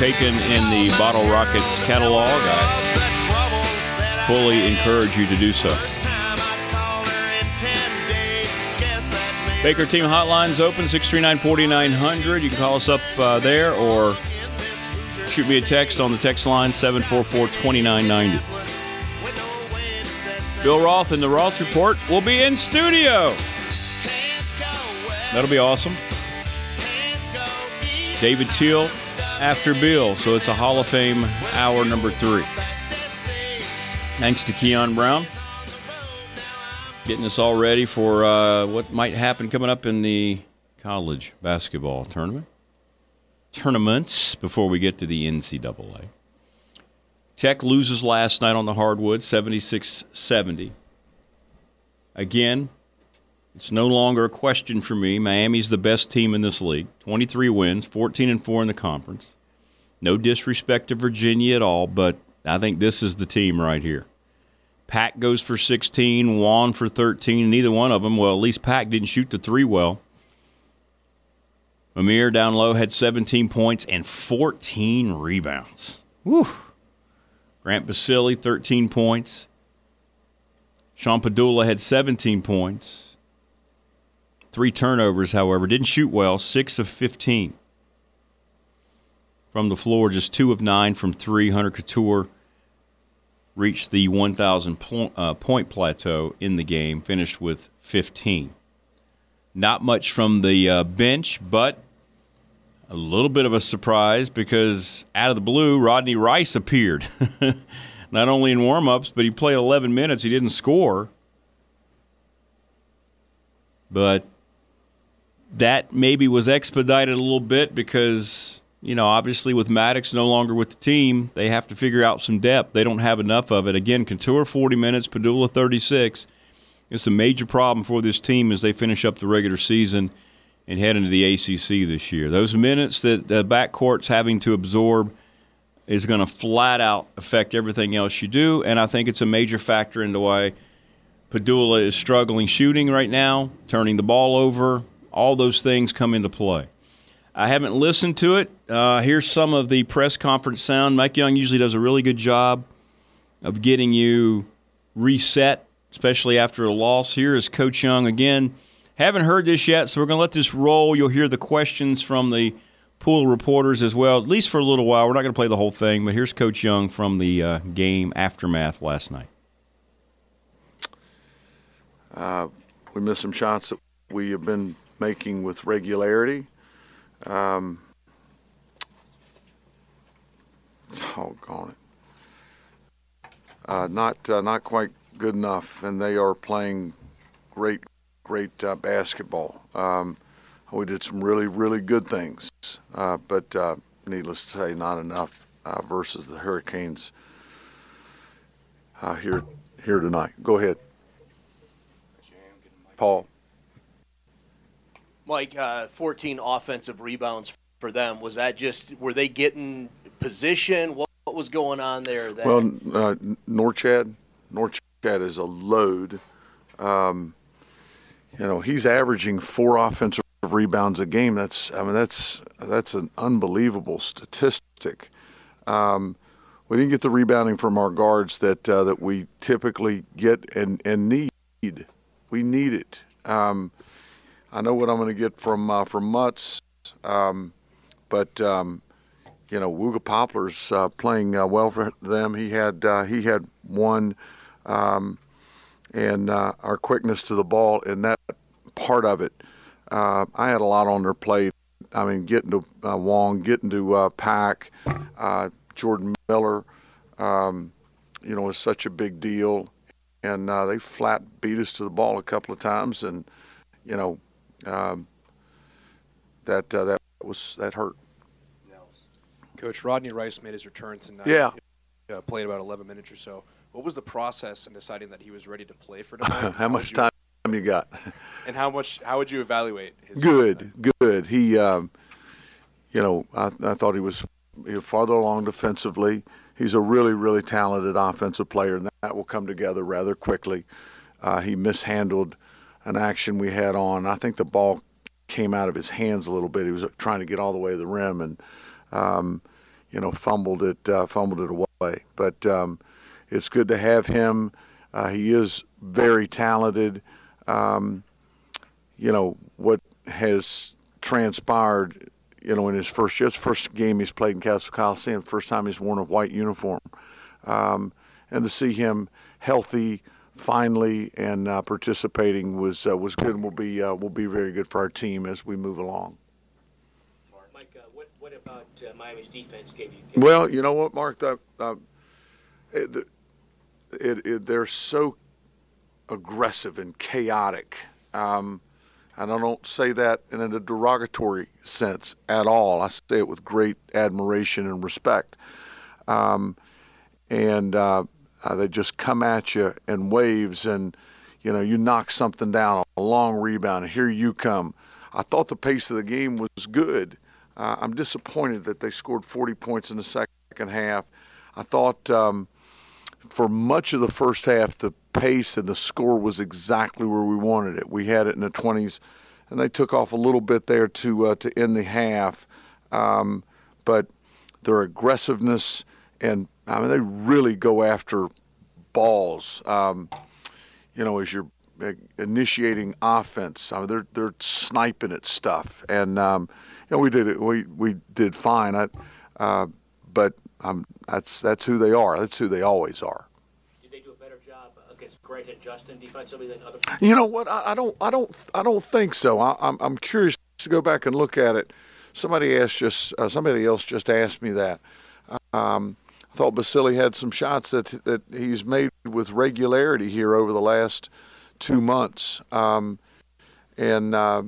partaken in the Bottle Rockets catalog, I fully encourage you to do so. Baker Team Hotline's open 639 4900. You can call us up uh, there or shoot me a text on the text line 744 2990. Bill Roth and the Roth Report will be in studio. That'll be awesome. David Teal after Bill, so it's a Hall of Fame hour number three. Thanks to Keon Brown getting us all ready for uh, what might happen coming up in the college basketball tournament tournaments before we get to the NCAA. Tech loses last night on the hardwood, 76 70. Again, it's no longer a question for me. Miami's the best team in this league 23 wins, 14 and 4 in the conference. No disrespect to Virginia at all, but I think this is the team right here. Pack goes for 16, Wong for 13. Neither one of them, well, at least Pack didn't shoot the three well. Omier down low had 17 points and 14 rebounds. Woo. Grant Basile, 13 points. Sean Pedulla had 17 points. Three turnovers, however. Didn't shoot well, 6 of 15. From the floor, just 2 of 9 from 3. Hunter Cattoor reached the 1,000 point, uh, point plateau in the game, finished with 15. Not much from the uh, bench, but a little bit of a surprise because out of the blue, Rodney Rice appeared. Not only in warmups, but he played 11 minutes. He didn't score. But that maybe was expedited a little bit because, you know, obviously with Maddox no longer with the team, they have to figure out some depth. They don't have enough of it. Again, Cattoor 40 minutes, Pedulla 36 it's a major problem for this team as they finish up the regular season and head into the ACC this year. Those minutes that the backcourt's having to absorb is going to flat out affect everything else you do, and I think it's a major factor into why Pedulla is struggling shooting right now, turning the ball over. All those things come into play. I haven't listened to it. Uh, here's some of the press conference sound. Mike Young usually does a really good job of getting you reset especially after a loss. Here is Coach Young again. Haven't heard this yet, so we're going to let this roll. You'll hear the questions from the pool of reporters as well, at least for a little while. We're not going to play the whole thing, but here's Coach Young from the uh, game aftermath last night. Uh, we missed some shots that we have been making with regularity. Um, doggone it. Uh, not uh, not quite good enough, and they are playing great, great uh, basketball. Um, we did some really, really good things, uh, but uh, needless to say, not enough uh, versus the Hurricanes here here tonight. Go ahead, Paul. Mike, uh, 14 offensive rebounds for them. Was that just were they getting position? What, what was going on there? That... Well, uh, Norchad, Norchad as a load. Um, you know, he's averaging four offensive rebounds a game. That's I mean that's that's an unbelievable statistic. Um, we didn't get the rebounding from our guards that uh, that we typically get and and need. We need it. Um, I know what I'm going to get from uh, from Mutts, um, but um, you know Wooga Poplar's uh, playing uh, well for them. He had uh, he had one um, and uh, our quickness to the ball in that part of it. Uh, I had a lot on their plate. I mean, getting to Wong, getting to Pack, Jordan Miller, um, you know, was such a big deal. And they flat beat us to the ball a couple of times, and you know, um, that that was that hurt. Coach Rodney Rice made his return tonight. Yeah, uh, played about 11 minutes or so. What was the process in deciding that he was ready to play for tonight? how much time you got? and how much? How would you evaluate his? Good, good. He, um, you know, I, I thought he was, he was farther along defensively. He's a really, really talented offensive player, and that will come together rather quickly. uh, he mishandled an action we had on. I think the ball came out of his hands a little bit. He was trying to get all the way to the rim and, um, you know, fumbled it, uh, fumbled it away. But um, it's good to have him. Uh, he is very talented. Um, you know what has transpired. You know, in his first his first game he's played in Cassell Coliseum, first time he's worn a white uniform, um, and to see him healthy finally and uh, participating was uh, was good and will be uh, will be very good for our team as we move along. Mike, uh, what, what about uh, Miami's defense gave you? Well, you know what, Mark, that, uh, it, it, it, they're so aggressive and chaotic. Um, and I don't say that in a derogatory sense at all. I say it with great admiration and respect. Um, and uh, they just come at you in waves, and you know you knock something down, a long rebound, and here you come. I thought the pace of the game was good. Uh, I'm disappointed that they scored 40 points in the second half. I thought um, for much of the first half, the pace and the score was exactly where we wanted it. We had it in the 20s, and they took off a little bit there to uh, to end the half. Um, but their aggressiveness and I mean they really go after balls. Um, you know, as you're uh, initiating offense, I mean, they're they're sniping at stuff, and um, you know we did it. We we did fine. I, uh, but um, that's that's who they are. That's who they always are. Did they do a better job against and Justin defensively than other? You know what? I, I don't. I don't. I don't think so. I, I'm. I'm curious to go back and look at it. Somebody asked just. Uh, somebody else just asked me that. Um, I thought Basile had some shots that that he's made with regularity here over the last two months, um, and uh,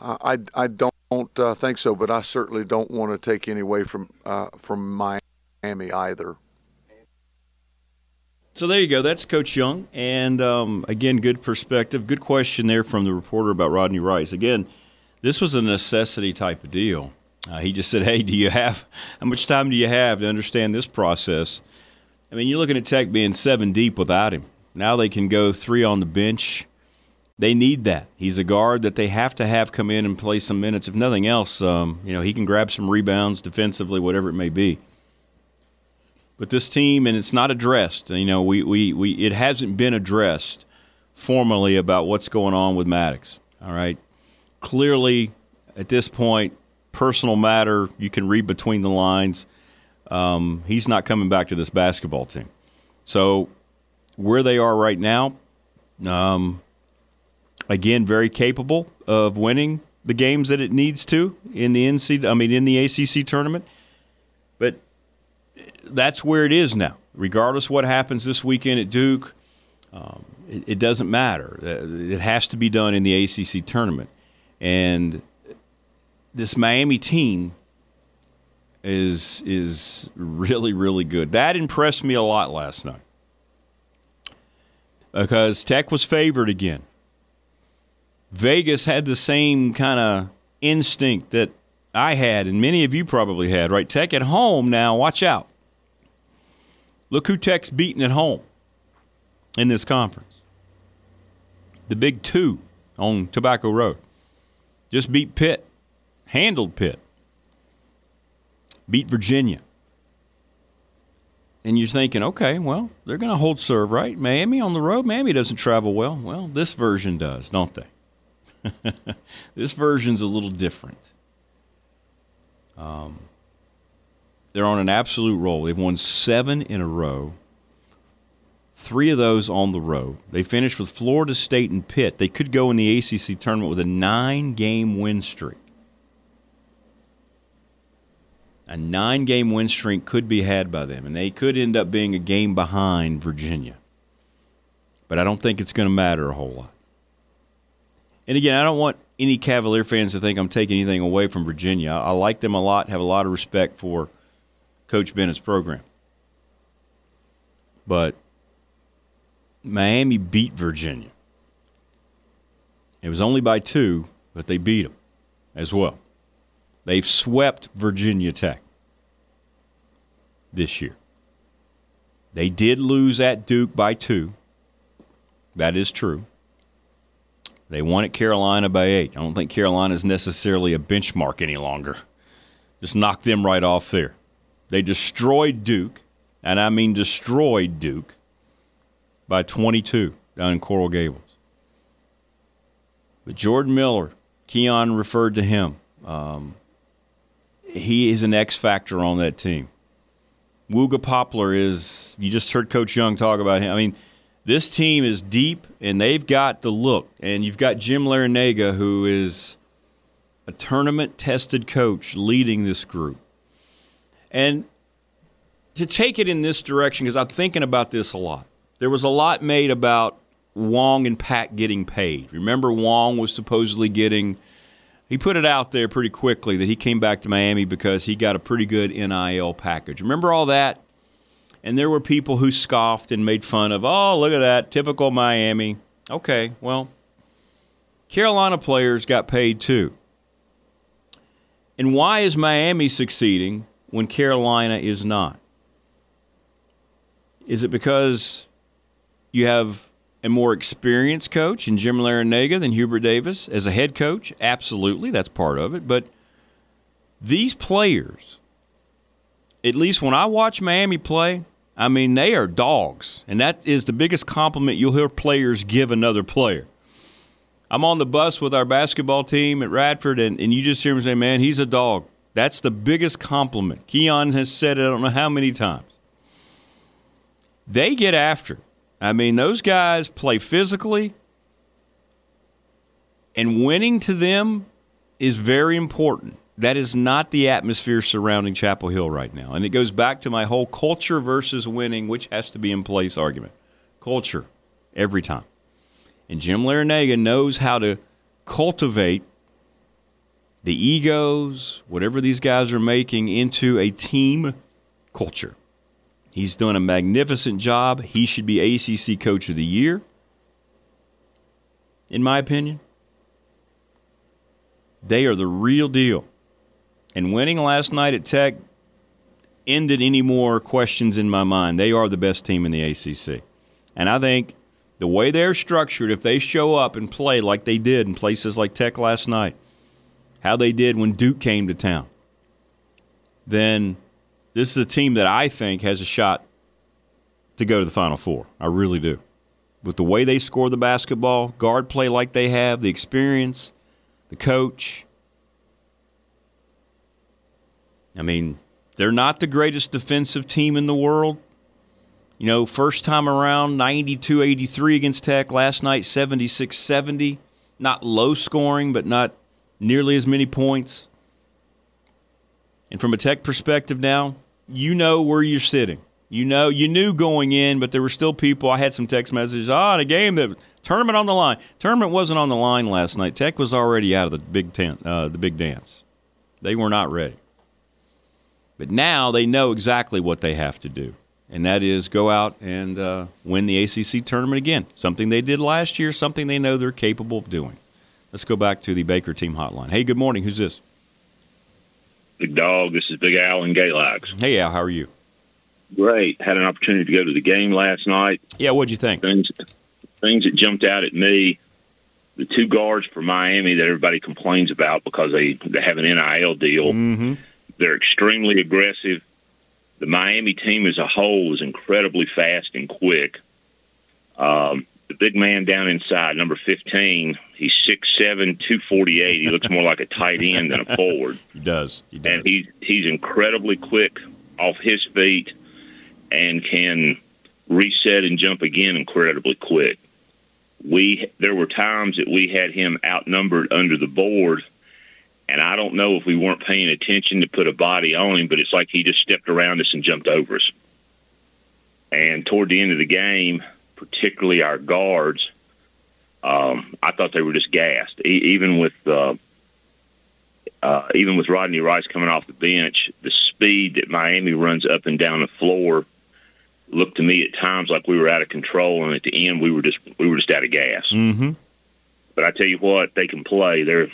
I I don't uh, think so. But I certainly don't want to take any away from uh, from Miami either. So there you go. That's Coach Young, and um, again, good perspective. Good question there from the reporter about Rodney Rice. Again, this was a necessity type of deal. Uh, he just said, "Hey, do you have how much time do you have to understand this process?" I mean, you're looking at Tech being seven deep without him. Now they can go three on the bench. They need that. He's a guard that they have to have come in and play some minutes. If nothing else, um, you know, he can grab some rebounds defensively, whatever it may be. But this team, and it's not addressed. You know, we, we, we it hasn't been addressed formally about what's going on with Maddox. All right, clearly at this point, personal matter. You can read between the lines. Um, he's not coming back to this basketball team. So where they are right now, um, again, very capable of winning the games that it needs to in the NC. I mean, in the ACC tournament. But that's where it is now. Regardless what happens this weekend at Duke, um, it, it, doesn't matter. It has to be done in the ACC tournament, and this Miami team is is really really good. That impressed me a lot last night because Tech was favored again. Vegas had the same kind of instinct that I had, and many of you probably had. Right, Tech at home now. Watch out. Look who Tech's beaten at home in this conference. The Big Two on Tobacco Road. Just beat Pitt, handled Pitt, beat Virginia. And you're thinking, okay, well, they're going to hold serve, right? Miami on the road. Miami doesn't travel well. Well, this version does, don't they? this version's a little different. Um, they're on an absolute roll. They've won seven in a row. Three of those on the road. They finished with Florida State and Pitt. They could go in the ACC tournament with a nine game win streak. A nine game win streak could be had by them, and they could end up being a game behind Virginia. But I don't think it's going to matter a whole lot. And again, I don't want any Cavalier fans to think I'm taking anything away from Virginia. I like them a lot, have a lot of respect for Coach Bennett's program. But Miami beat Virginia. It was only by two, but they beat them as well. They've swept Virginia Tech this year. They did lose at Duke by two. That is true. They won at Carolina by eight. I don't think Carolina is necessarily a benchmark any longer. Just knock them right off there. They destroyed Duke, and I mean destroyed Duke, by 22 down in Coral Gables. But Jordan Miller, Keon referred to him. Um, he is an X factor on that team. Wooga Poplar is, you just heard Coach Young talk about him. I mean, this team is deep and they've got the look. And you've got Jim Larranaga, who is a tournament tested coach leading this group. And to take it in this direction, because I'm thinking about this a lot, there was a lot made about Wong and Pat getting paid. Remember, Wong was supposedly getting, he put it out there pretty quickly that he came back to Miami because he got a pretty good NIL package. Remember all that? And there were people who scoffed and made fun of, oh, look at that, typical Miami. Okay, well, Carolina players got paid too. And why is Miami succeeding when Carolina is not? Is it because you have a more experienced coach in Jim Larranaga than Hubert Davis as a head coach? Absolutely, that's part of it. But these players, at least when I watch Miami play, I mean, they are dogs. And that is the biggest compliment you'll hear players give another player. I'm on the bus with our basketball team at Radford, and, and you just hear him say, man, he's a dog. That's the biggest compliment. Keon has said it, I don't know how many times. They get after. I mean, those guys play physically, and winning to them is very important. That is not the atmosphere surrounding Chapel Hill right now. And it goes back to my whole culture versus winning, which has to be in place argument. Culture, every time. And Jim Larranaga knows how to cultivate the egos, whatever these guys are making, into a team culture. He's done a magnificent job. He should be ACC Coach of the Year, in my opinion. They are the real deal. And winning last night at Tech ended any more questions in my mind. They are the best team in the ACC. And I think the way they're structured, if they show up and play like they did in places like Tech last night, how they did when Duke came to town, then this is a team that I think has a shot to go to the Final Four. I really do. With the way they score the basketball, guard play like they have, the experience, the coach. I mean, they're not the greatest defensive team in the world. You know, first time around 92 83 against Tech, last night 76 70. Not low scoring, but not nearly as many points. And from a Tech perspective now, you know where you're sitting. You know, you knew going in, but there were still people. I had some text messages. Ah, oh, the game, the tournament on the line. Tournament wasn't on the line last night. Tech was already out of the big tent, uh, the big dance. They were not ready. But now they know exactly what they have to do, and that is go out and uh, win the ACC tournament again. Something they did last year. Something they know they're capable of doing. Let's go back to the Baker team hotline. Hey, good morning. Who's this? Big Dog. This is Big Al in Galax. Hey, Al. How are you? Great. Had an opportunity to go to the game last night. Yeah, what'd you think? Things, things that jumped out at me. The two guards for Miami that everybody complains about because they, they have an NIL deal. Mm-hmm. They're extremely aggressive. The Miami team as a whole is incredibly fast and quick. Um, the big man down inside, number 15, he's 6'7", 248. He looks more like a tight end than a forward. He does. He does. And he's, he's incredibly quick off his feet and can reset and jump again incredibly quick. We there were times that we had him outnumbered under the board, and I don't know if we weren't paying attention to put a body on him, but it's like he just stepped around us and jumped over us. And toward the end of the game, particularly our guards, um, I thought they were just gassed. E- even with uh, uh, even with Rodney Rice coming off the bench, the speed that Miami runs up and down the floor looked to me at times like we were out of control, and at the end we were just we were just out of gas. Mm-hmm. But I tell you what, they can play. They're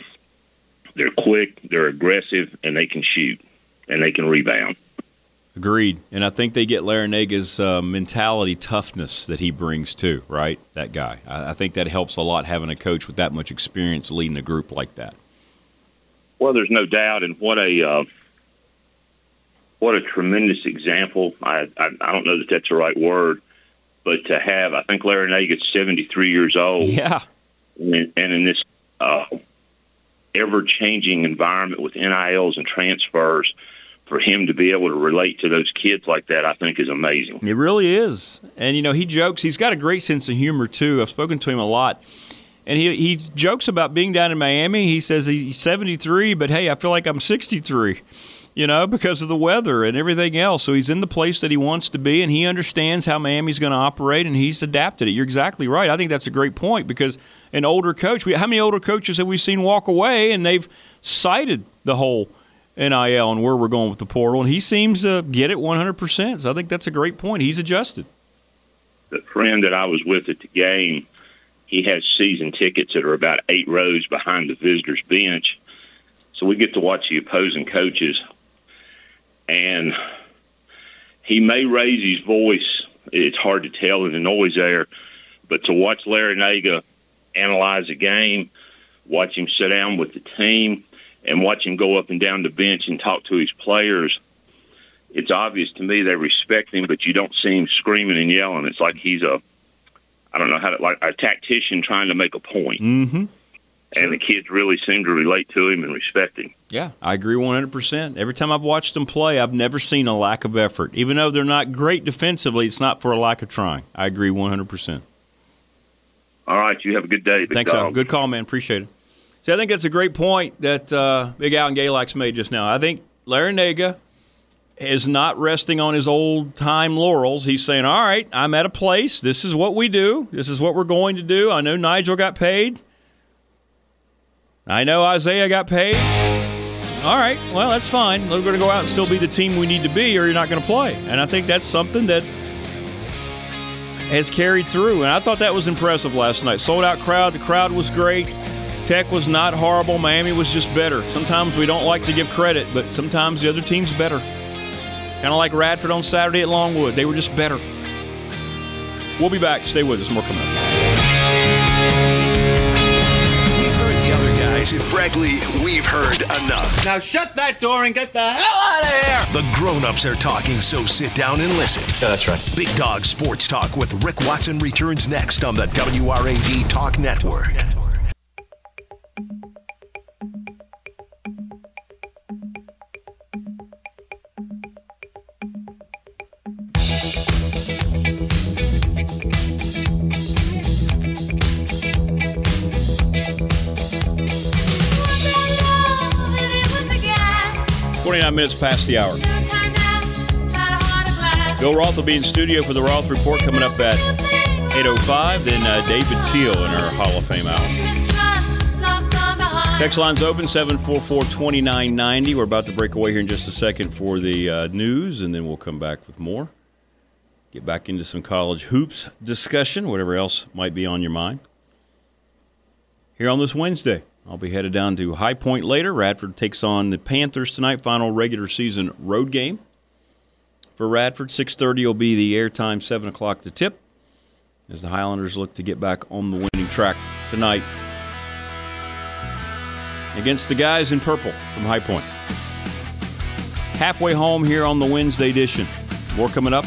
they're quick, they're aggressive, and they can shoot, and they can rebound. Agreed. And I think they get Larranaga's uh, mentality toughness that he brings too, right? That guy. I, I think that helps a lot having a coach with that much experience leading a group like that. Well, there's no doubt, and what a uh, what a tremendous example. I, I I don't know that that's the right word, but to have, I think Larranaga 73 years old, Yeah. and, and in this uh, ever changing environment with NILs and transfers, for him to be able to relate to those kids like that, I think is amazing. It really is. And, you know, he jokes. He's got a great sense of humor, too. I've spoken to him a lot. And he, he jokes about being down in Miami. He says he's 73, but hey, I feel like I'm 63, you know, because of the weather and everything else. So he's in the place that he wants to be, and he understands how Miami's going to operate, and he's adapted it. You're exactly right. I think that's a great point because an older coach, we, how many older coaches have we seen walk away and they've cited the whole NIL and where we're going with the portal, and he seems to get it 100%. So I think that's a great point. He's adjusted. The friend that I was with at the game, he has season tickets that are about eight rows behind the visitors' bench. So we get to watch the opposing coaches, and he may raise his voice. It's hard to tell in the noise there, but to watch Larranaga analyze a game, watch him sit down with the team, and watch him go up and down the bench and talk to his players, it's obvious to me they respect him, but you don't see him screaming and yelling. It's like he's a, I don't know how to, like a tactician trying to make a point. Mm-hmm. And the kids really seem to relate to him and respect him. Yeah, I agree 100%. Every time I've watched them play, I've never seen a lack of effort. Even though they're not great defensively, it's not for a lack of trying. I agree 100%. All right, you have a good day. Thanks. Al. Good call, man. Appreciate it. See, I think that's a great point that uh, Big Al and Galax made just now. I think Larranaga is not resting on his old time laurels. He's saying, all right, I'm at a place. This is what we do. This is what we're going to do. I know Nigel got paid. I know Isaiah got paid. All right, well, that's fine. We're going to go out and still be the team we need to be, or you're not going to play. And I think that's something that has carried through. And I thought that was impressive last night. Sold out crowd. The crowd was great. Tech was not horrible. Miami was just better. Sometimes we don't like to give credit, but sometimes the other team's better. Kind of like Radford on Saturday at Longwood. They were just better. We'll be back. Stay with us. More coming up. We've heard the other guys, and frankly, we've heard enough. Now shut that door and get the hell out of here! The grown-ups are talking, so sit down and listen. Yeah, that's right. Big Dog Sports Talk with Rick Watson returns next on the WRAD Talk Network. Twenty-nine minutes past the hour. Bill Roth will be in studio for the Roth Report coming up at 8.05. Then uh, David Teal in our Hall of Fame hour. Text line's open, 744-2990. We're about to break away here in just a second for the uh, news, and then we'll come back with more. Get back into some college hoops discussion, whatever else might be on your mind. Here on this Wednesday, I'll be headed down to High Point later. Radford takes on the Panthers tonight, final regular season road game for Radford. 6.30 will be the airtime, 7 o'clock the tip, as the Highlanders look to get back on the winning track tonight against the guys in purple from High Point. Halfway home here on the Wednesday edition. More coming up.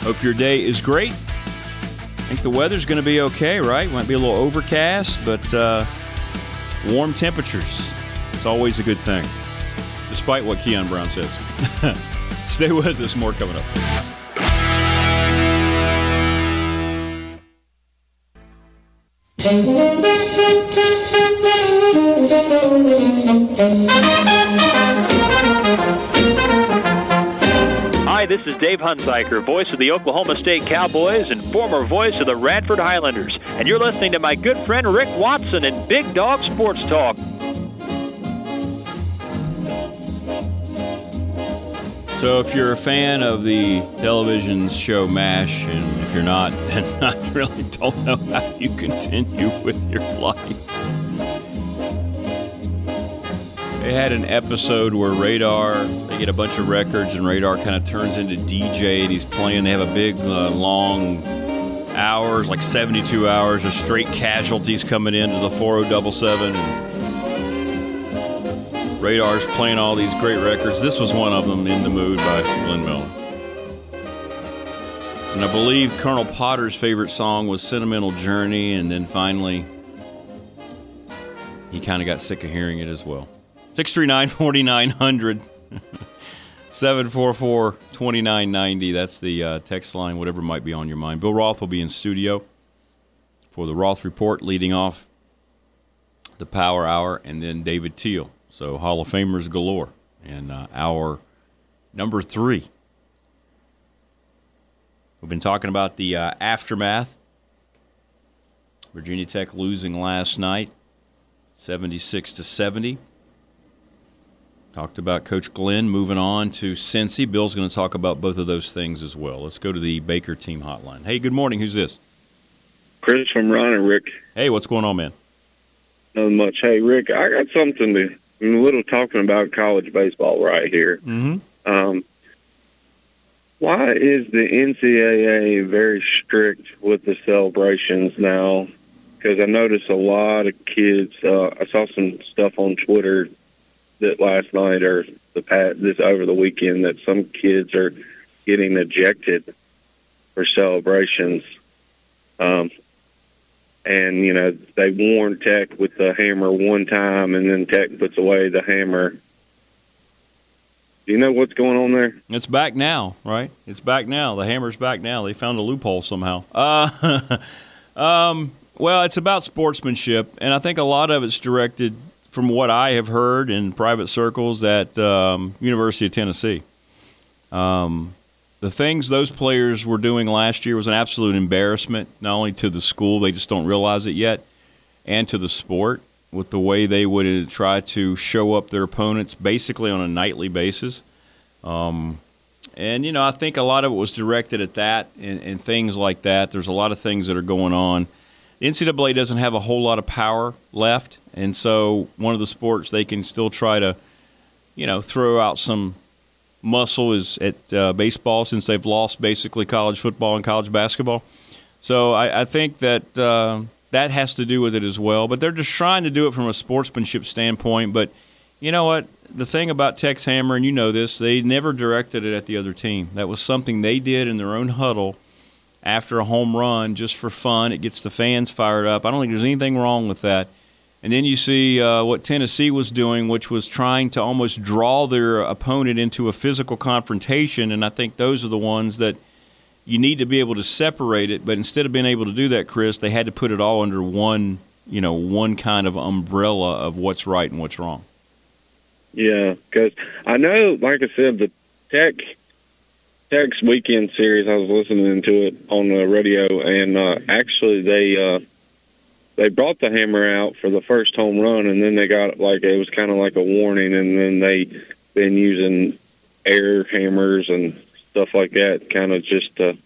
Hope your day is great. I think the weather's going to be okay, right? Might be a little overcast, but uh, warm temperatures. It's always a good thing, despite what Keon Brown says. Stay with us. More coming up. Hi, this is Dave Hunziker, voice of the Oklahoma State Cowboys and former voice of the Radford Highlanders. And you're listening to my good friend Rick Watson in Big Dog Sports Talk. So, if you're a fan of the television show MASH, and if you're not, then I really don't know how you continue with your life. They had an episode where Radar, they get a bunch of records, and Radar kind of turns into DJ, and he's playing. They have a big, uh, long hours, like 72 hours of straight casualties coming into the 4077. And Radar's playing all these great records. This was one of them, In the Mood by Glenn Miller. And I believe Colonel Potter's favorite song was Sentimental Journey, and then finally, he kind of got sick of hearing it as well. 639 4900. 744 2990. That's the uh, text line, whatever might be on your mind. Bill Roth will be in studio for the Roth Report, leading off the Power Hour, and then David Teal. So, Hall of Famers galore. And uh, our number three. We've been talking about the uh, aftermath. Virginia Tech losing last night, 76 to 70. Talked about Coach Glenn moving on to Cincy. Bill's going to talk about both of those things as well. Let's go to the Baker team hotline. Hey, good morning. Who's this? Chris from Ron Rick. Hey, what's going on, man? Not much. Hey, Rick, I got something to a little talking about college baseball right here. Mm-hmm. Um, why is the NCAA very strict with the celebrations now? Because I noticed a lot of kids. Uh, I saw some stuff on Twitter that last night or the past this over the weekend that some kids are getting ejected for celebrations. Um, and you know they warn Tech with the hammer one time, and then Tech puts away the hammer. Do you know what's going on there? It's back now, right? It's back now. The hammer's back now. They found a loophole somehow. Uh, um, well, it's about sportsmanship, and I think a lot of it's directed, from what I have heard in private circles, at um, University of Tennessee. Um, the things those players were doing last year was an absolute embarrassment, not only to the school, they just don't realize it yet, and to the sport with the way they would try to show up their opponents basically on a nightly basis. Um, and, you know, I think a lot of it was directed at that and, and things like that. There's a lot of things that are going on. NCAA doesn't have a whole lot of power left, and so one of the sports they can still try to, you know, throw out some muscle is at uh, baseball since they've lost basically college football and college basketball. So I, I think that uh, that has to do with it as well. But they're just trying to do it from a sportsmanship standpoint. But you know what? The thing about Tex Hammer, and you know this, they never directed it at the other team. That was something they did in their own huddle after a home run just for fun. It gets the fans fired up. I don't think there's anything wrong with that. And then you see uh, what Tennessee was doing, which was trying to almost draw their opponent into a physical confrontation. And I think those are the ones that you need to be able to separate it. But instead of being able to do that, Chris, they had to put it all under one, you know, one kind of umbrella of what's right and what's wrong. Yeah, because I know, like I said, the Tech Tech's weekend series. I was listening to it on the radio, and uh, actually they. Uh, they brought the hammer out for the first home run, and then they got like it was kind of like a warning, and then they been using air hammers and stuff like that, kind of just to.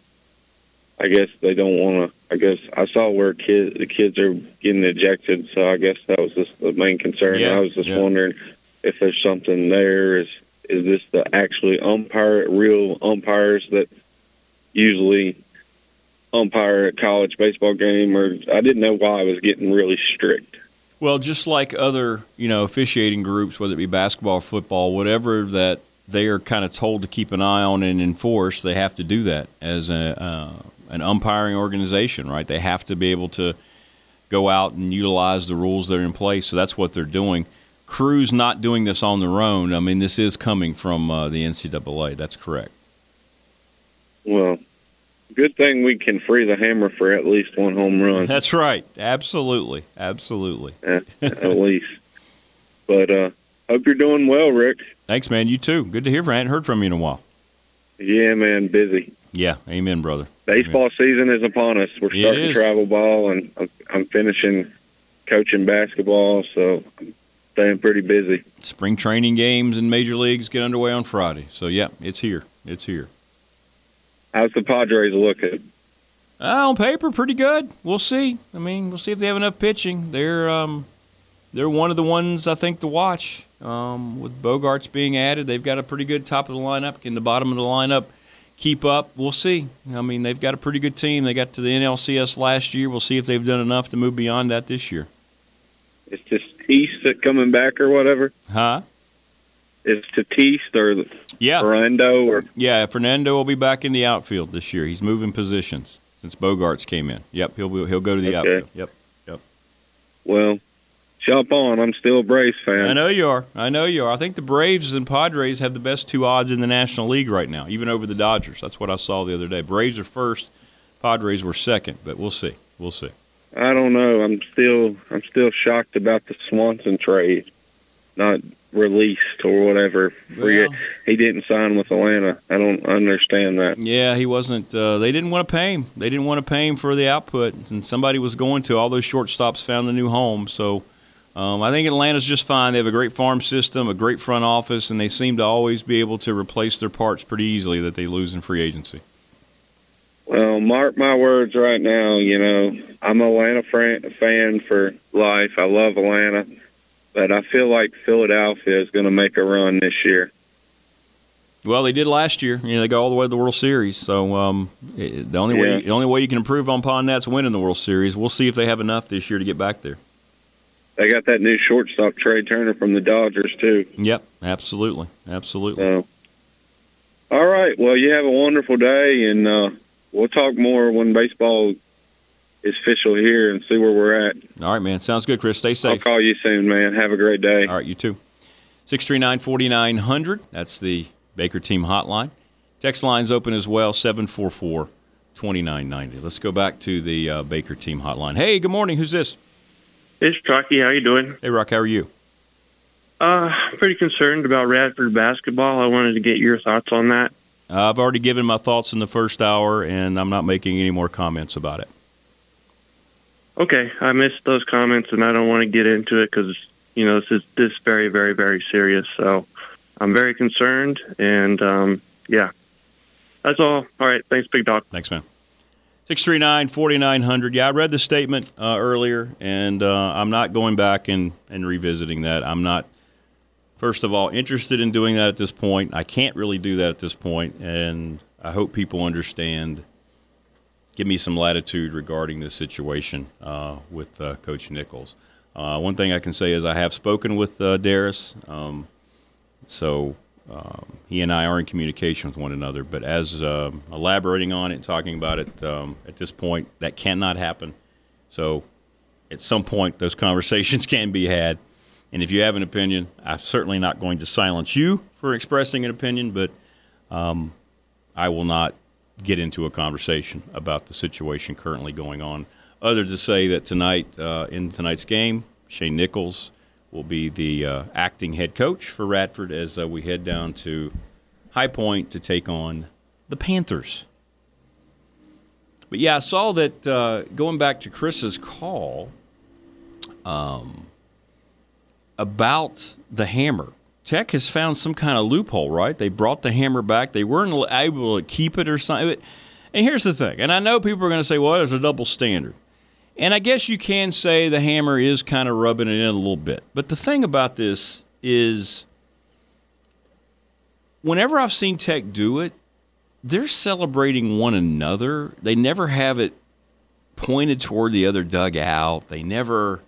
I guess they don't want to. I guess I saw where kids the kids are getting ejected, so I guess that was just the main concern. Yeah, I was just yeah. wondering if there's something there. Is is this the actually umpire, real umpires that usually umpire a college baseball game, or I didn't know why I was getting really strict. Well, just like other, you know, officiating groups, whether it be basketball, football, whatever that they are kind of told to keep an eye on and enforce, they have to do that as a uh, an umpiring organization, right? They have to be able to go out and utilize the rules that are in place. So that's what they're doing. Crew's not doing this on their own. I mean, this is coming from uh, the NCAA. That's correct. Well, good thing we can free the hammer for at least one home run. That's right. Absolutely. Absolutely. at, at least. But uh, hope you're doing well, Rick. Thanks, man. You too. Good to hear from you. I hadn't heard from you in a while. Yeah, man, busy. Yeah. Amen, brother. Baseball season is upon us. We're starting travel ball, and I'm, I'm finishing coaching basketball, so I'm staying pretty busy. Spring training games and major leagues get underway on Friday. So, yeah, it's here. It's here. How's the Padres looking? Uh, on paper, pretty good. We'll see. I mean, we'll see if they have enough pitching. They're um, they're one of the ones I think to watch. Um, with Bogaerts being added, they've got a pretty good top of the lineup. Can the bottom of the lineup keep up? We'll see. I mean, they've got a pretty good team. They got to the NLCS last year. We'll see if they've done enough to move beyond that this year. It's just East that coming back or whatever. Huh? It's Tatis or Yeah. Fernando or Yeah, Fernando will be back in the outfield this year. He's moving positions since Bogaerts came in. Yep, he'll be, he'll go to the Okay. outfield. Yep, yep. well, jump on. I'm still a Braves fan. I know you are. I know you are. I think the Braves and Padres have the best two odds in the National League right now, even over the Dodgers. That's what I saw the other day. Braves are first, Padres were second, but we'll see. We'll see. I don't know. I'm still I'm still shocked about the Swanson trade, not released or whatever. Well- he didn't sign with Atlanta. I don't understand that. Yeah, he wasn't. Uh, they didn't want to pay him. They didn't want to pay him for the output, and somebody was going to. All those shortstops found a new home. So um, I think Atlanta's just fine. They have a great farm system, a great front office, and they seem to always be able to replace their parts pretty easily that they lose in free agency. Well, mark my words right now. You know, I'm an Atlanta fran- fan for life. I love Atlanta, but I feel like Philadelphia is going to make a run this year. Well, they did last year. You know, they go all the way to the World Series. So um, the only way the only way you can improve upon that's winning the World Series. We'll see if they have enough this year to get back there. They got that new shortstop Trea Turner from the Dodgers too. Yep, absolutely, absolutely. So, all right. Well, you have a wonderful day, and uh, we'll talk more when baseball is official here and see where we're at. All right, man. Sounds good, Chris. Stay safe. I'll call you soon, man. Have a great day. All right, you too. 639 4900. That's the Baker Team hotline. Text line's open as well 744 2990. Let's go back to the uh, Baker Team hotline. Hey, good morning. Who's this? It's Chucky. How you doing? Hey, Rock. How are you? Uh, pretty concerned about Radford basketball. I wanted to get your thoughts on that. I've already given my thoughts in the first hour, and I'm not making any more comments about it. Okay, I missed those comments, and I don't want to get into it because you know this is this very, very, very serious. So I'm very concerned, and um, yeah, that's all. All right, thanks, Big Dog. Thanks, man. 639 4900. Yeah, I read the statement uh, earlier, and uh, I'm not going back and, and revisiting that. I'm not, first of all, interested in doing that at this point. I can't really do that at this point, and I hope people understand. Give me some latitude regarding this situation uh, with uh, Coach Nichols. Uh, one thing I can say is I have spoken with uh, Darius, um, so um, he and I are in communication with one another. But as um elaborating on it, and talking about it um, at this point, that cannot happen. So at some point, those conversations can be had. And if you have an opinion, I'm certainly not going to silence you for expressing an opinion, but um, I will not get into a conversation about the situation currently going on. Other to say that tonight, uh, in tonight's game, Shane Nichols will be the uh, acting head coach for Radford as uh, we head down to High Point to take on the Panthers. But yeah, I saw that uh, going back to Chris's call um, about the hammer. Tech has found some kind of loophole, right? They brought the hammer back. They weren't able to keep it or something. And here's the thing, and I know people are going to say, well, there's a double standard. And I guess you can say the hammer is kind of rubbing it in a little bit. But the thing about this is, whenever I've seen Tech do it, they're celebrating one another. They never have it pointed toward the other dugout. They never,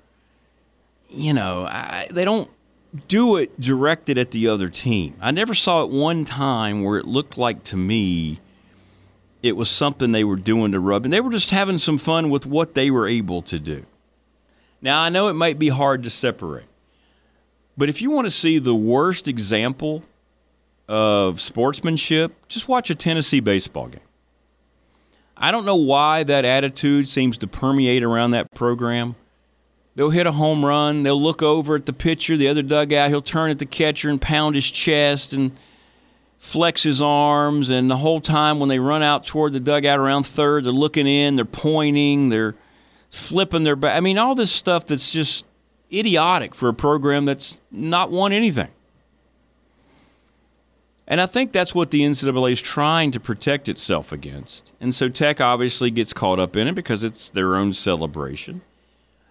you know, I, they don't do it directed at the other team. I never saw it one time where it looked like to me it was something they were doing to rub, and they were just having some fun with what they were able to do. Now, I know it might be hard to separate, but if you want to see the worst example of sportsmanship, just watch a Tennessee baseball game. I don't know why that attitude seems to permeate around that program. They'll hit a home run, they'll look over at the pitcher, the other dugout, he'll turn at the catcher and pound his chest and flex his arms, and the whole time when they run out toward the dugout around third, they're looking in, they're pointing, they're flipping their back. I mean, all this stuff that's just idiotic for a program that's not won anything. And I think that's what the NCAA is trying to protect itself against. And so Tech obviously gets caught up in it because it's their own celebration.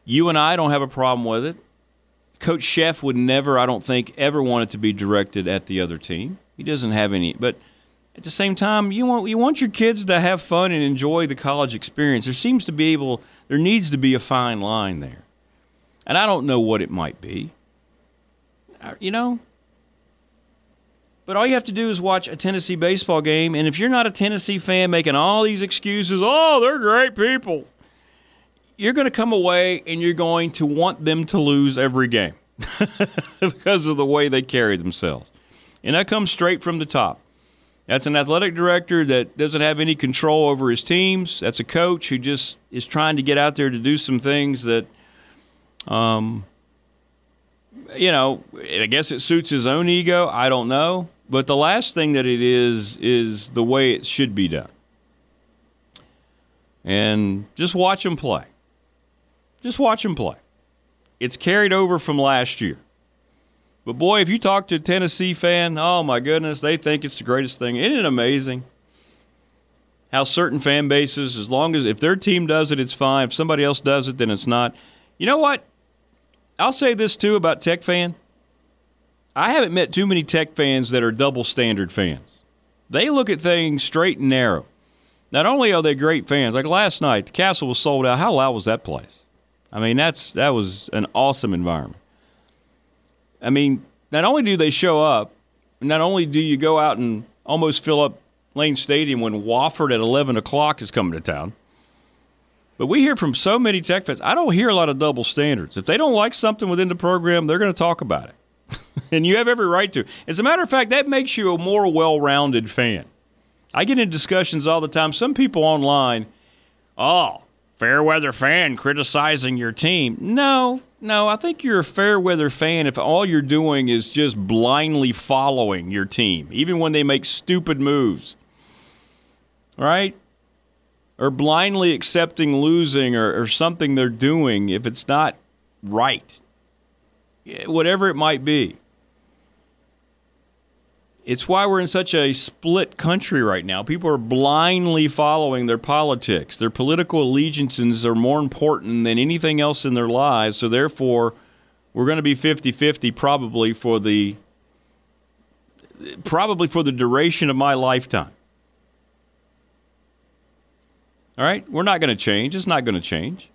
You and I don't have a problem with it. Coach Szefc would never, I don't think, ever want it to be directed at the other team. He doesn't have any, but at the same time, you want you want your kids to have fun and enjoy the college experience. There seems to be able, there needs to be a fine line there, and I don't know what it might be. You know, but all you have to do is watch a Tennessee baseball game, and if you're not a Tennessee fan making all these excuses, oh, they're great people, you're going to come away and you're going to want them to lose every game because of the way they carry themselves. And that comes straight from the top. That's an athletic director that doesn't have any control over his teams. That's a coach who just is trying to get out there to do some things that, um, you know, I guess it suits his own ego. I don't know. But the last thing that it is, is the way it should be done. And just watch them play. Just watch them play. It's carried over from last year. But boy, if you talk to a Tennessee fan, oh my goodness, they think it's the greatest thing. Isn't it amazing? How certain fan bases, as long as if their team does it, it's fine. If somebody else does it, then it's not. You know what? I'll say this too about Tech fan. I haven't met too many Tech fans that are double standard fans. They look at things straight and narrow. Not only are they great fans, like last night, the Cassell was sold out. How loud was that place? I mean, that's that was an awesome environment. I mean, not only do they show up, not only do you go out and almost fill up Lane Stadium when Wofford at 11 o'clock is coming to town, but we hear from so many Tech fans. I don't hear a lot of double standards. If they don't like something within the program, they're going to talk about it. and you have every right to. As a matter of fact, that makes you a more well rounded fan. I get in discussions all the time. Some people online, oh, fair weather fan criticizing your team. No, no, I think you're a fair weather fan if all you're doing is just blindly following your team, even when they make stupid moves. Right? Or blindly accepting losing or, or something they're doing if it's not right. Whatever it might be. It's why we're in such a split country right now. People are blindly following their politics. Their political allegiances are more important than anything else in their lives. So, therefore, we're going to be 50 50 probably for the probably for the duration of my lifetime. All right? We're not going to change. It's not going to change.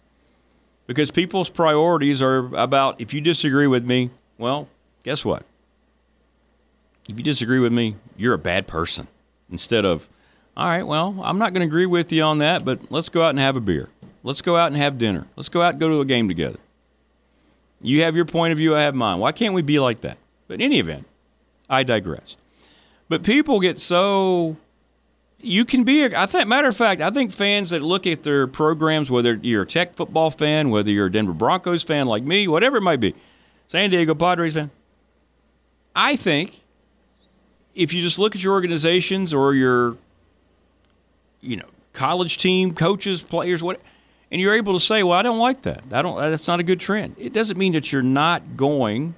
Because people's priorities are about if you disagree with me, well, guess what? If you disagree with me, you're a bad person. Instead of, all right, well, I'm not going to agree with you on that, but let's go out and have a beer. Let's go out and have dinner. Let's go out and go to a game together. You have your point of view, I have mine. Why can't we be like that? But in any event, I digress. But people get so. You can be. A, I think. Matter of fact, I think fans that look at their programs, whether you're a Tech football fan, whether you're a Denver Broncos fan like me, whatever it might be, San Diego Padres fan. I think if you just look at your organizations or your, you know, college team, coaches, players, what, and you're able to say, well, I don't like that. I don't. That's not a good trend. It doesn't mean that you're not going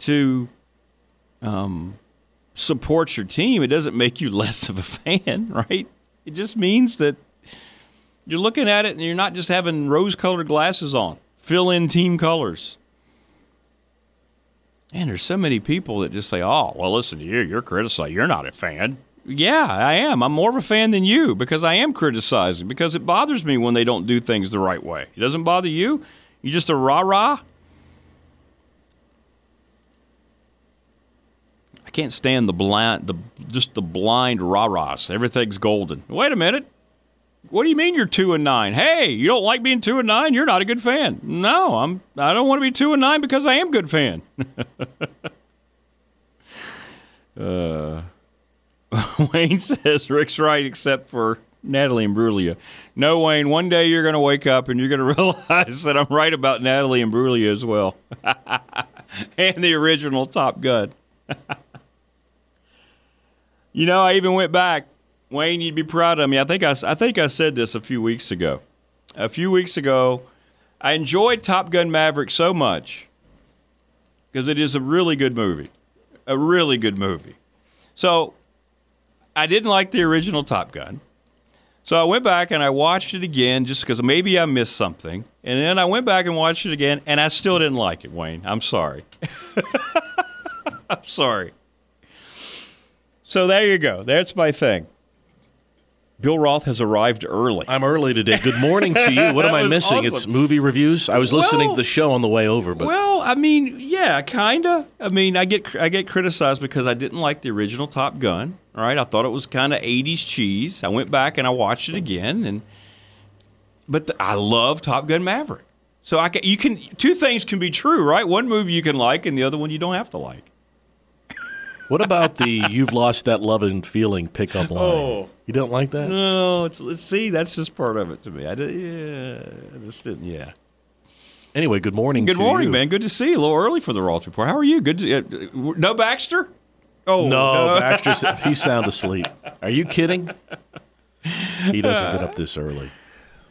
to um, support your team. It doesn't make you less of a fan, right? It just means that you're looking at it and you're not just having rose-colored glasses on. Fill in team colors. Man, there's so many people that just say, "Oh, well, listen to you. You're criticizing. You're not a fan." Yeah, I am. I'm more of a fan than you because I am criticizing because it bothers me when they don't do things the right way. It doesn't bother you. You just a rah rah. I can't stand the blind, the just the blind rah rahs. Everything's golden. Wait a minute. What do you mean you're two and nine? Hey, you don't like being two and nine? You're not a good fan. No, I'm. I don't want to be two and nine because I am good fan. uh, Wayne says Rick's right, except for Natalie Imbruglia. No, Wayne. One day you're going to wake up and you're going to realize that I'm right about Natalie Imbruglia as well, and the original Top Gun. you know, I even went back Wayne, you'd be proud of me. I think I, I think I said this a few weeks ago. A few weeks ago, I enjoyed Top Gun Maverick so much because it is a really good movie, a really good movie. So I didn't like the original Top Gun. So I went back and I watched it again just because maybe I missed something. And then I went back and watched it again, and I still didn't like it, Wayne. I'm sorry. I'm sorry. So there you go. That's my thing. Bill Roth has arrived early. I'm early today. Good morning to you. What am I missing? It's movie reviews. I was listening Well- to the show on the way over, but Well, I mean, yeah, kinda. I mean, I get I get criticized because I didn't like the original Top Gun. All right, I thought it was kind of '80s cheese. I went back and I watched it again, and but the, I love Top Gun Maverick. So I can, you can two things can be true, right? One movie you can like, and the other one you don't have to like. What about the "You've lost that love and feeling" pickup line? Oh. You don't like that? No, see, that's just part of it to me. I did, yeah, I just didn't, yeah. Anyway, good morning. Good morning, you. man. Good to see you. A little early for the Roth report. How are you? Good. To, uh, no Baxter. Oh no, Baxter. he's sound asleep. Are you kidding? He doesn't get up this early.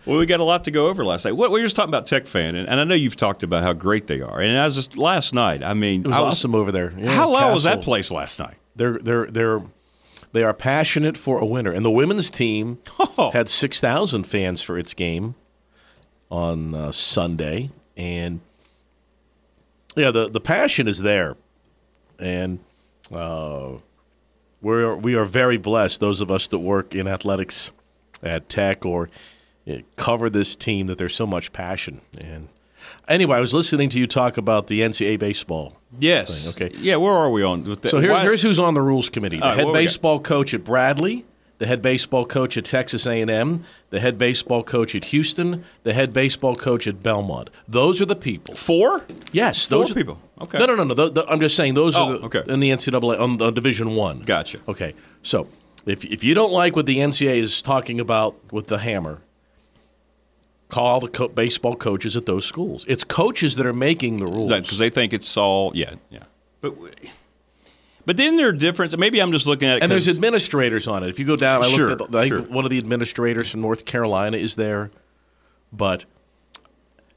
Well, we got a lot to go over last night. What we were just talking about Tech Fan, and, and I know you've talked about how great they are. And as just last night, I mean, It was, I awesome over there. Yeah, how loud was that place last night? They're they're they're they are passionate for a winner, and the women's team Oh. had six thousand fans for its game on uh, Sunday, and yeah, the the passion is there, and uh, we're we are very blessed. Those of us that work in athletics at Tech or uh, cover this team, that there's so much passion. And anyway, I was listening to you talk about the NCAA baseball. Yes. thing, okay. Yeah. Where are we on? With the, So here, here's who's on the rules committee: the right, head what we got? baseball coach at Bradley, the head baseball coach at Texas A&M, the head baseball coach at Houston, the head baseball coach at Belmont. Those are the people. four. Yes, Four those are, people. Okay. No, no, no, no. The- the- I'm just saying those Oh, are the, okay. in the NCAA on the Division One. Gotcha. Okay, so if if you don't like what the NCAA is talking about with the hammer, call the co- baseball coaches at those schools. It's coaches that are making the rules. Because they think it's all. Yeah. Yeah. But. But then there are different. Maybe I'm just looking at it. And there's administrators on it. If you go down, I Sure, looked at the, I think sure. one of the administrators from North Carolina is there. But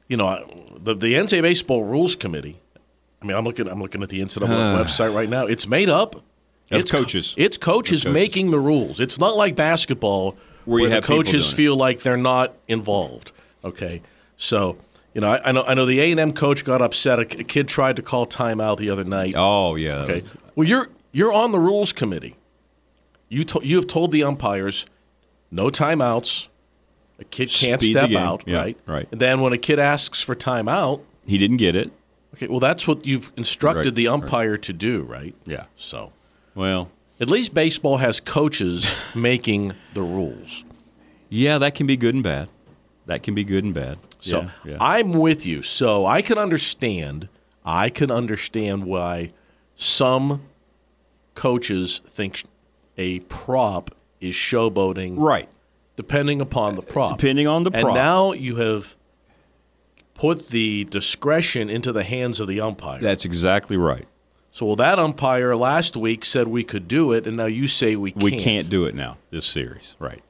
you know, the the NCAA baseball rules committee. I mean, I'm looking. I'm looking at the NCAA ah. website right now. It's made up. Of it's co- coaches. it's coaches, coaches. making the rules. It's not like basketball Where you the have coaches feel like they're not involved. Okay, so you know, I, I know I know the A and M coach got upset. A, a kid tried to call timeout the other night. Oh yeah. Okay. Well, you're you're on the rules committee. You to, you have told the umpires no timeouts. A kid can't Speed step out, Yeah, right? right. And then when a kid asks for timeout, He didn't get it. okay, well that's what you've instructed Right, the right. umpire to do, right? Yeah. So Well. at least baseball has coaches making the rules. Yeah, that can be good and bad. That can be good and bad. So yeah, yeah. I'm with you. So I can understand. I can understand why some coaches think a prop is showboating. right. Depending upon the prop. Depending on the prop. and now you have put the discretion into the hands of the umpire. That's exactly right. so well, that umpire last week said we could do it, and now you say we can't. We can't do it now. This series, right?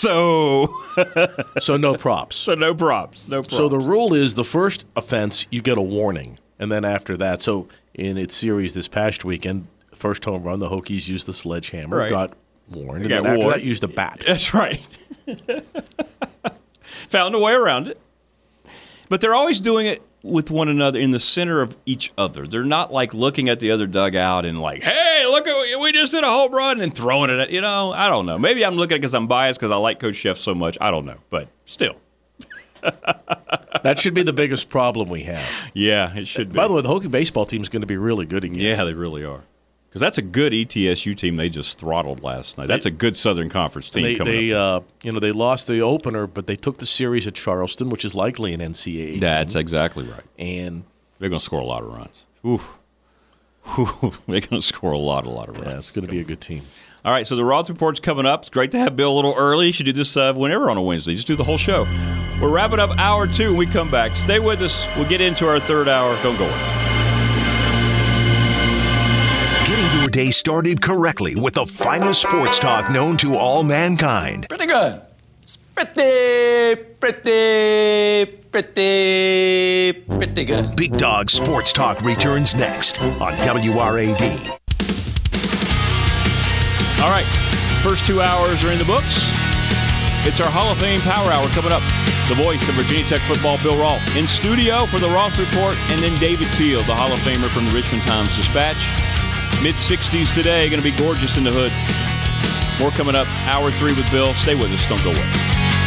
So, So no props. so no props. No props. So the rule is the first offense you get a warning, and then after that, so in its series this past weekend, first home run, the Hokies used the sledgehammer, Right. got warned, and Got then after warned. that used a bat. That's right. Found a way around it. But they're always doing it with one another in the center of each other. They're not like looking at the other dugout and like, "Hey, look at we just hit a home run" and throwing it at you know. I don't know. Maybe I'm looking at it because I'm biased because I like Coach Szefc so much. I don't know, but still, that should be the biggest problem we have. yeah, it should be. By the way, the Hokie baseball team is going to be really good again. yeah, they really are. Because that's a good ETSU team they just throttled last night. That's a good Southern Conference team They, coming they up. uh, you know, they lost the opener, but they took the series at Charleston, which is likely an NCAA. That's team. exactly right. and They're going to score a lot of runs. Oof. They're going to score a lot, a lot of runs. yeah, it's going to be a good team. All right, so the Roth Report's coming up. It's great to have Bill a little early. You should do this uh, whenever on a Wednesday. Just do the whole show. We're wrapping up hour two when we come back. Stay with us. We'll get into our third hour. Don't go away. Day started correctly with the finest sports talk known to all mankind. Pretty good. It's pretty, pretty, pretty, pretty good. Big Dog Sports Talk returns next on WRAD. All right, first two hours are in the books. It's our Hall of Fame Power Hour coming up. The voice of Virginia Tech football, Bill Roth, in studio for the Roth Report, and then David Teel, the Hall of Famer from the Richmond Times Dispatch. Mid 60s today, going to be gorgeous in the hood. More coming up. Hour three with Bill. Stay with us. Don't go away.